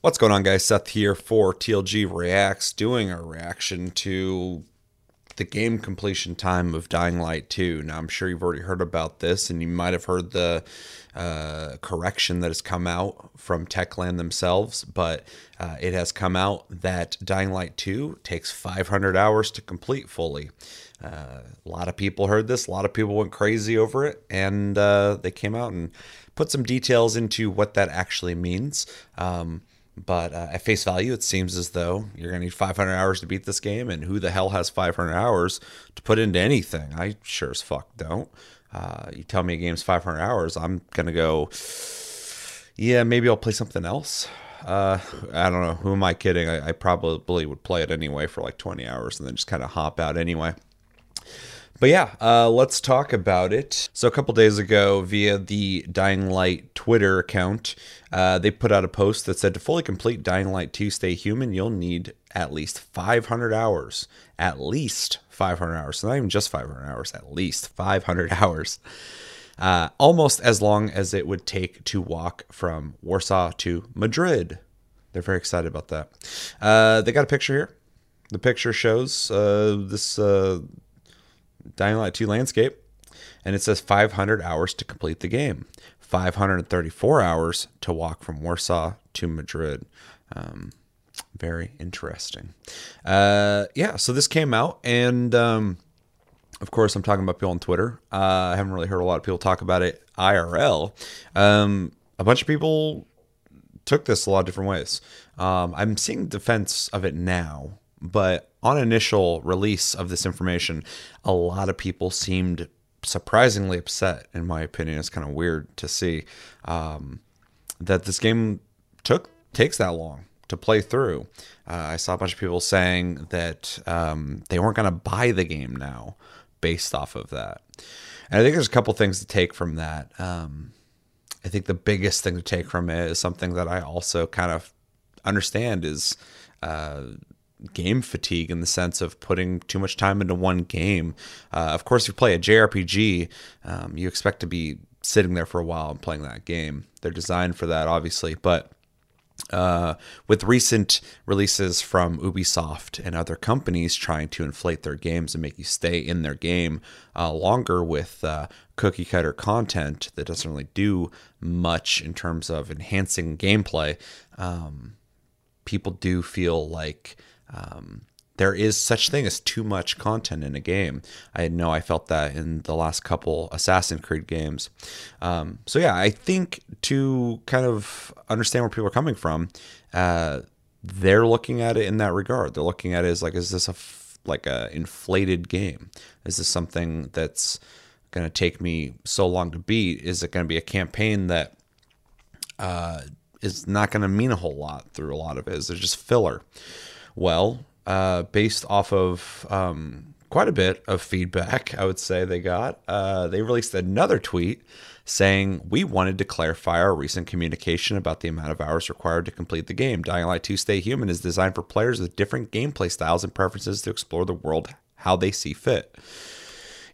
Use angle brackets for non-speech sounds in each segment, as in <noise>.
What's going on, guys? Seth here for TLG Reacts, doing a reaction to the game completion time of Dying Light 2. Now, I'm sure you've already heard about this, and you might have heard the uh, correction that has come out from Techland themselves, but uh, it has come out that Dying Light 2 takes 500 hours to complete fully. Uh, a lot of people heard this, a lot of people went crazy over it, and uh, they came out and put some details into what that actually means. Um, but uh, at face value, it seems as though you're going to need 500 hours to beat this game, and who the hell has 500 hours to put into anything? I sure as fuck don't. Uh, you tell me a game's 500 hours, I'm going to go, yeah, maybe I'll play something else. Uh, I don't know. Who am I kidding? I, I probably would play it anyway for like 20 hours and then just kind of hop out anyway. But yeah, uh, let's talk about it. So, a couple days ago, via the Dying Light Twitter account, uh, they put out a post that said to fully complete Dying Light 2 Stay Human, you'll need at least 500 hours. At least 500 hours. So, not even just 500 hours, at least 500 <laughs> hours. Uh, almost as long as it would take to walk from Warsaw to Madrid. They're very excited about that. Uh, they got a picture here. The picture shows uh, this uh, Dying Light 2 landscape, and it says 500 hours to complete the game, 534 hours to walk from Warsaw to Madrid. Um, very interesting. Uh, yeah, so this came out, and um, of course, I'm talking about people on Twitter. Uh, I haven't really heard a lot of people talk about it IRL. Um, a bunch of people took this a lot of different ways. Um, I'm seeing defense of it now but on initial release of this information, a lot of people seemed surprisingly upset. In my opinion, it's kind of weird to see um, that this game took takes that long to play through. Uh, I saw a bunch of people saying that um, they weren't going to buy the game now based off of that. And I think there's a couple things to take from that. Um, I think the biggest thing to take from it is something that I also kind of understand is uh, game fatigue in the sense of putting too much time into one game. Uh, of course, if you play a JRPG, um, you expect to be sitting there for a while and playing that game. They're designed for that, obviously, but uh, with recent releases from Ubisoft and other companies trying to inflate their games and make you stay in their game uh, longer with uh, cookie cutter content that doesn't really do much in terms of enhancing gameplay, um, people do feel like um, there is such thing as too much content in a game. I know I felt that in the last couple Assassin's Creed games. Um, so yeah, I think to kind of understand where people are coming from, uh, they're looking at it in that regard. They're looking at it as like, is this a f- like a inflated game? Is this something that's going to take me so long to beat? Is it going to be a campaign that uh, is not going to mean a whole lot through a lot of it? Is it just filler? Well, uh, based off of um, quite a bit of feedback, I would say they got. Uh, they released another tweet saying, We wanted to clarify our recent communication about the amount of hours required to complete the game. Dying Light 2 Stay Human is designed for players with different gameplay styles and preferences to explore the world how they see fit.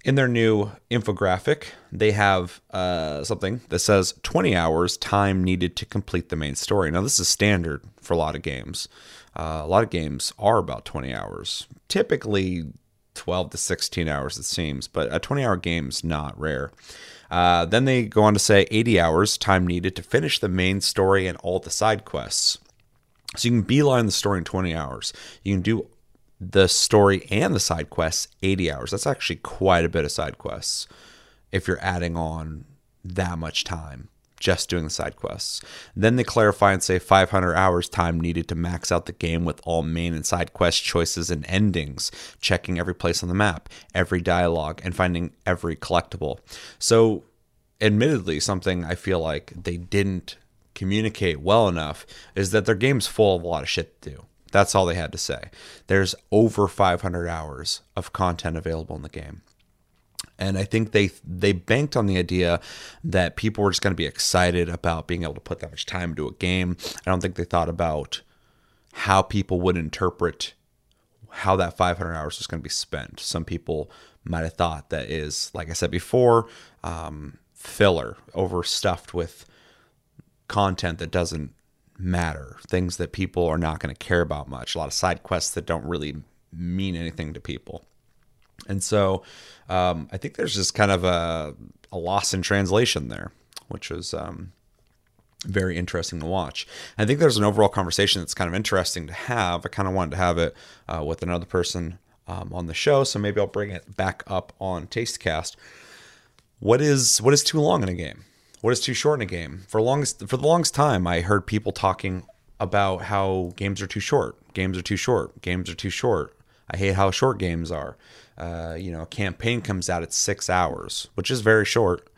In their new infographic, they have uh, something that says 20 hours time needed to complete the main story. Now, this is standard for a lot of games. Uh, a lot of games are about 20 hours, typically 12 to 16 hours, it seems, but a 20 hour game's not rare. Uh, then they go on to say 80 hours time needed to finish the main story and all the side quests. So you can beeline the story in 20 hours. You can do the story and the side quests 80 hours. That's actually quite a bit of side quests if you're adding on that much time just doing the side quests. Then they clarify and say 500 hours time needed to max out the game with all main and side quest choices and endings, checking every place on the map, every dialogue, and finding every collectible. So, admittedly, something I feel like they didn't communicate well enough is that their game's full of a lot of shit to do. That's all they had to say. There's over 500 hours of content available in the game. And I think they they banked on the idea that people were just going to be excited about being able to put that much time into a game. I don't think they thought about how people would interpret how that 500 hours was going to be spent. Some people might have thought that is, like I said before, um, filler, overstuffed with content that doesn't matter, things that people are not going to care about much, a lot of side quests that don't really mean anything to people. And so um, I think there's just kind of a, a loss in translation there, which is um, very interesting to watch. I think there's an overall conversation that's kind of interesting to have. I kind of wanted to have it uh, with another person um, on the show, so maybe I'll bring it back up on Tastecast. What is what is too long in a game? What is too short in a game? For longest for the longest time, I heard people talking about how games are too short. Games are too short. Games are too short. I hate how short games are. Uh, you know, a campaign comes out at six hours, which is very short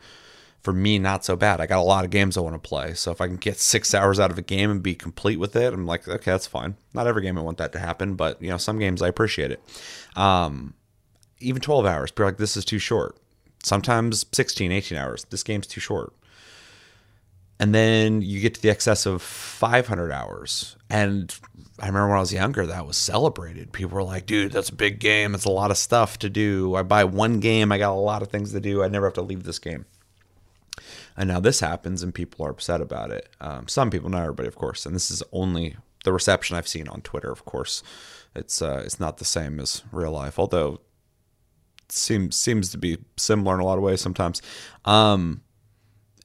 for me, not so bad. I got a lot of games I want to play. So if I can get six hours out of a game and be complete with it, I'm like, okay, that's fine. Not every game I want that to happen, but you know, some games I appreciate it. Um, even 12 hours, people like, this is too short. Sometimes 16, 18 hours. This game's too short. And then you get to the excess of 500 hours. And I remember when I was younger, that was celebrated. People were like, dude, that's a big game. It's a lot of stuff to do. I buy one game, I got a lot of things to do. I never have to leave this game. And now this happens and people are upset about it. Um, some people, not everybody, of course. And this is only the reception I've seen on Twitter, of course. It's uh, it's not the same as real life, although seems seems to be similar in a lot of ways sometimes. Um,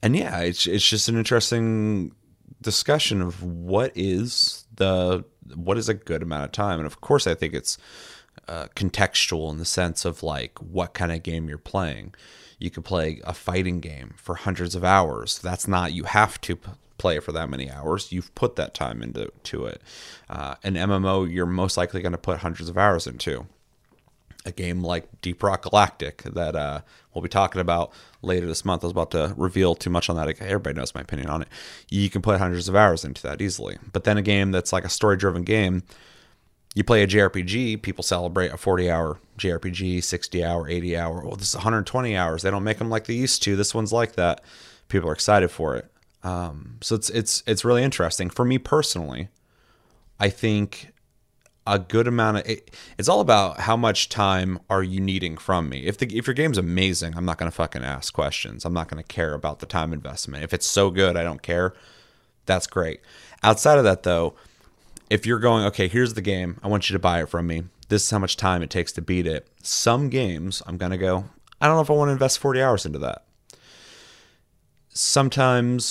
and yeah, it's it's just an interesting discussion of what is the what is a good amount of time, and of course, I think it's uh, contextual in the sense of like what kind of game you're playing you could play a fighting game for hundreds of hours. That's not you have to play for that many hours. You've put that time into to it. Uh, an MMO, you're most likely going to put hundreds of hours into. A game like Deep Rock Galactic that uh, we'll be talking about later this month. I was about to reveal too much on that. Everybody knows my opinion on it. You can put hundreds of hours into that easily. But then a game that's like a story driven game, you play a JRPG, people celebrate a 40 hour JRPG, 60 hour, 80 hour. Oh, this is 120 hours. They don't make them like they used to. This one's like that. People are excited for it. Um, so it's it's it's really interesting for me personally. I think a good amount of it, it's all about how much time are you needing from me. If the if your game's amazing, I'm not gonna fucking ask questions. I'm not gonna care about the time investment. If it's so good, I don't care. That's great. Outside of that, though if you're going, okay, here's the game, I want you to buy it from me. This is how much time it takes to beat it. Some games, I'm going to go, I don't know if I want to invest 40 hours into that. Sometimes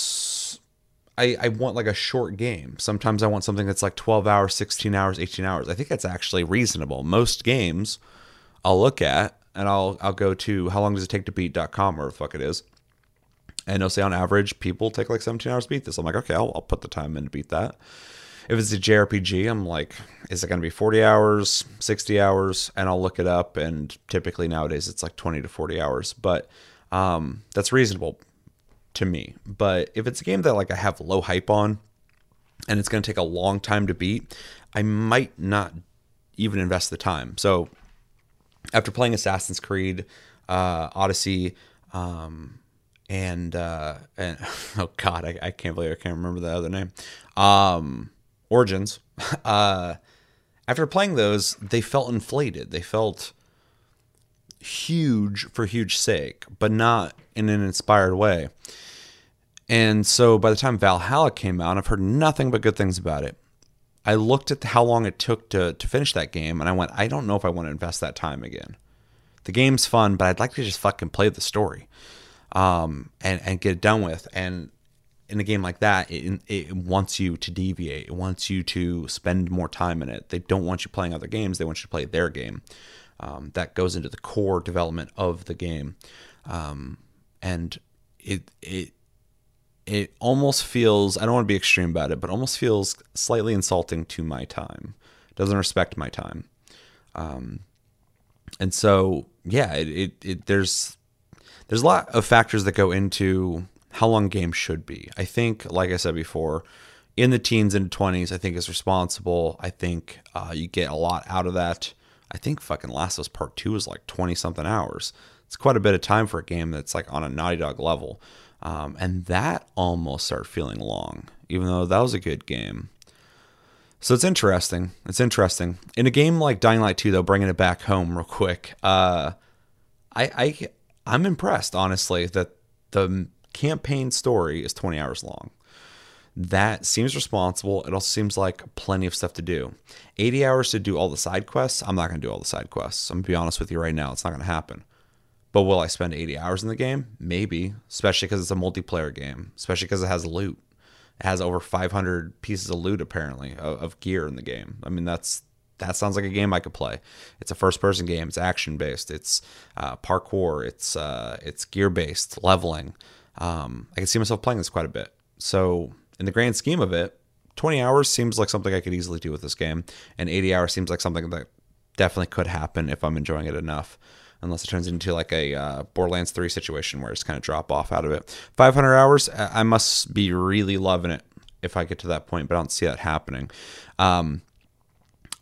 I, I want like a short game. Sometimes I want something that's like 12 hours, 16 hours, 18 hours. I think that's actually reasonable. Most games I'll look at and I'll I'll go to how long does it take to beat.com or the fuck it is. And they'll say on average people take like 17 hours to beat this. I'm like, okay, I'll, I'll put the time in to beat that if it's a JRPG, I'm like, is it going to be 40 hours, 60 hours? And I'll look it up. And typically nowadays it's like 20 to 40 hours, but um, that's reasonable to me. But if it's a game that like I have low hype on and it's going to take a long time to beat, I might not even invest the time. So after playing Assassin's Creed, uh, Odyssey, um, and uh, and <laughs> oh god, I, I can't believe I can't remember the other name. Um, Origins, <laughs> uh, after playing those, they felt inflated. They felt huge for huge sake, but not in an inspired way. And so by the time Valhalla came out, I've heard nothing but good things about it. I looked at how long it took to, to finish that game, and I went, I don't know if I want to invest that time again. The game's fun, but I'd like to just fucking play the story um, and, and get it done with. And in a game like that, it, it wants you to deviate. It wants you to spend more time in it. They don't want you playing other games. They want you to play their game. Um, that goes into the core development of the game, um, and it it it almost feels. I don't want to be extreme about it, but almost feels slightly insulting to my time. Doesn't respect my time, um, and so yeah, it, it, it there's there's a lot of factors that go into how long games should be. I think, like I said before, in the teens and 20s, I think is responsible. I think uh, you get a lot out of that. I think fucking Last of Us Part 2 is like 20 something hours. It's quite a bit of time for a game that's like on a Naughty Dog level. Um, and that almost started feeling long, even though that was a good game. So it's interesting. It's interesting. In a game like Dying Light 2, though, bringing it back home real quick, uh, I, I I'm impressed, honestly, that the campaign story is 20 hours long. That seems responsible. It also seems like plenty of stuff to do. 80 hours to do all the side quests. I'm not going to do all the side quests. I'm going to be honest with you right now. It's not going to happen. But will I spend 80 hours in the game? Maybe, especially because it's a multiplayer game, especially because it has loot. It has over 500 pieces of loot apparently of, of gear in the game. I mean, that's that sounds like a game I could play. It's a first person game. It's action based. It's uh, parkour. It's uh, it's gear based leveling. Um, I can see myself playing this quite a bit. So in the grand scheme of it, 20 hours seems like something I could easily do with this game, and 80 hours seems like something that definitely could happen if I'm enjoying it enough. Unless it turns into like a uh, Borderlands 3 situation where it's kind of drop off out of it. 500 hours, I must be really loving it if I get to that point, but I don't see that happening. Um,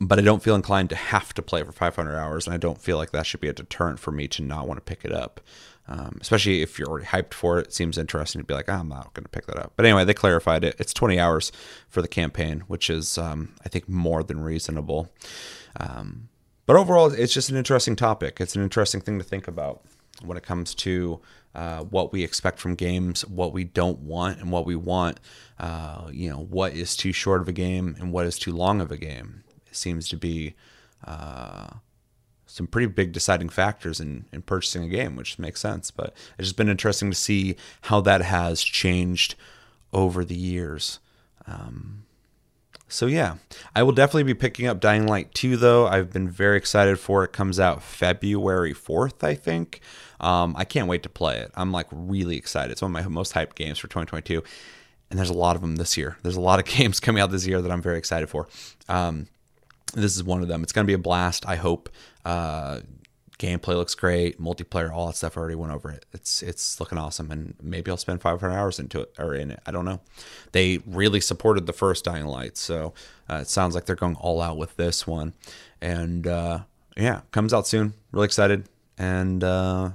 but I don't feel inclined to have to play for 500 hours, and I don't feel like that should be a deterrent for me to not want to pick it up. Um, especially if you're already hyped for it, it seems interesting to be like, oh, I'm not going to pick that up. But anyway, they clarified it. It's 20 hours for the campaign, which is, um, I think, more than reasonable. Um, but overall, it's just an interesting topic. It's an interesting thing to think about when it comes to uh, what we expect from games, what we don't want, and what we want. Uh, you know, what is too short of a game and what is too long of a game seems to be uh, some pretty big deciding factors in, in purchasing a game, which makes sense. But it's just been interesting to see how that has changed over the years. Um, so yeah, I will definitely be picking up Dying Light 2 though. I've been very excited for it. Comes out February 4th, I think. Um, I can't wait to play it. I'm like really excited. It's one of my most hyped games for 2022. And there's a lot of them this year. There's a lot of <laughs> games coming out this year that I'm very excited for. Um, this is one of them. It's going to be a blast. I hope. Uh, gameplay looks great. Multiplayer, all that stuff. I already went over it. It's it's looking awesome, and maybe I'll spend 500 hours into it or in it. I don't know. They really supported the first Dying Light, so uh, it sounds like they're going all out with this one. And uh, yeah, comes out soon. Really excited, and uh,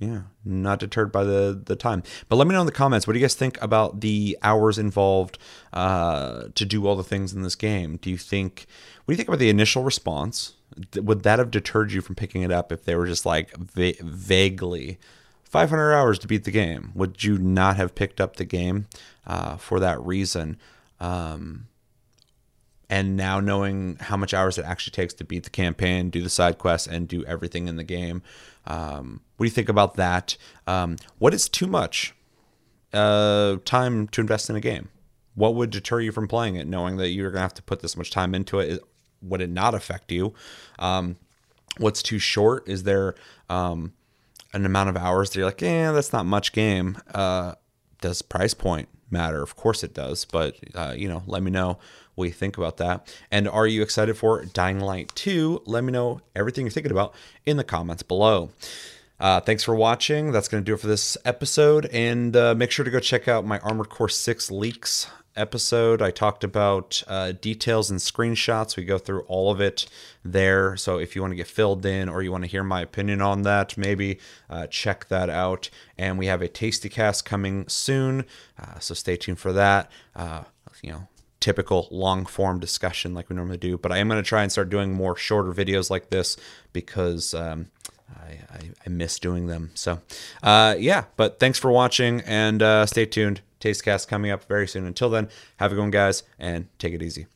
yeah, not deterred by the the time. But let me know in the comments what do you guys think about the hours involved uh, to do all the things in this game. Do you think what do you think about the initial response? Would that have deterred you from picking it up if they were just like va- vaguely 500 hours to beat the game? Would you not have picked up the game uh, for that reason? Um, and now knowing how much hours it actually takes to beat the campaign, do the side quests, and do everything in the game, um, what do you think about that? Um, what is too much uh, time to invest in a game? What would deter you from playing it, knowing that you're gonna have to put this much time into it? Would it not affect you? Um, what's too short? Is there um, an amount of hours that you're like, yeah, that's not much game? Uh, does price point matter? Of course it does, but uh, you know, let me know what you think about that. And are you excited for Dying Light 2? Let me know everything you're thinking about in the comments below. Uh, thanks for watching. That's going to do it for this episode. And uh, make sure to go check out my Armored Core 6 leaks episode. I talked about uh, details and screenshots. We go through all of it there. So if you want to get filled in or you want to hear my opinion on that, maybe uh, check that out. And we have a tasty cast coming soon. Uh, so stay tuned for that. Uh, you know, typical long form discussion like we normally do. But I am going to try and start doing more shorter videos like this because um, I, I, I, miss doing them. So, uh, yeah, but thanks for watching and uh, stay tuned. Tastecast coming up very soon. Until then, have a good one, guys, and take it easy.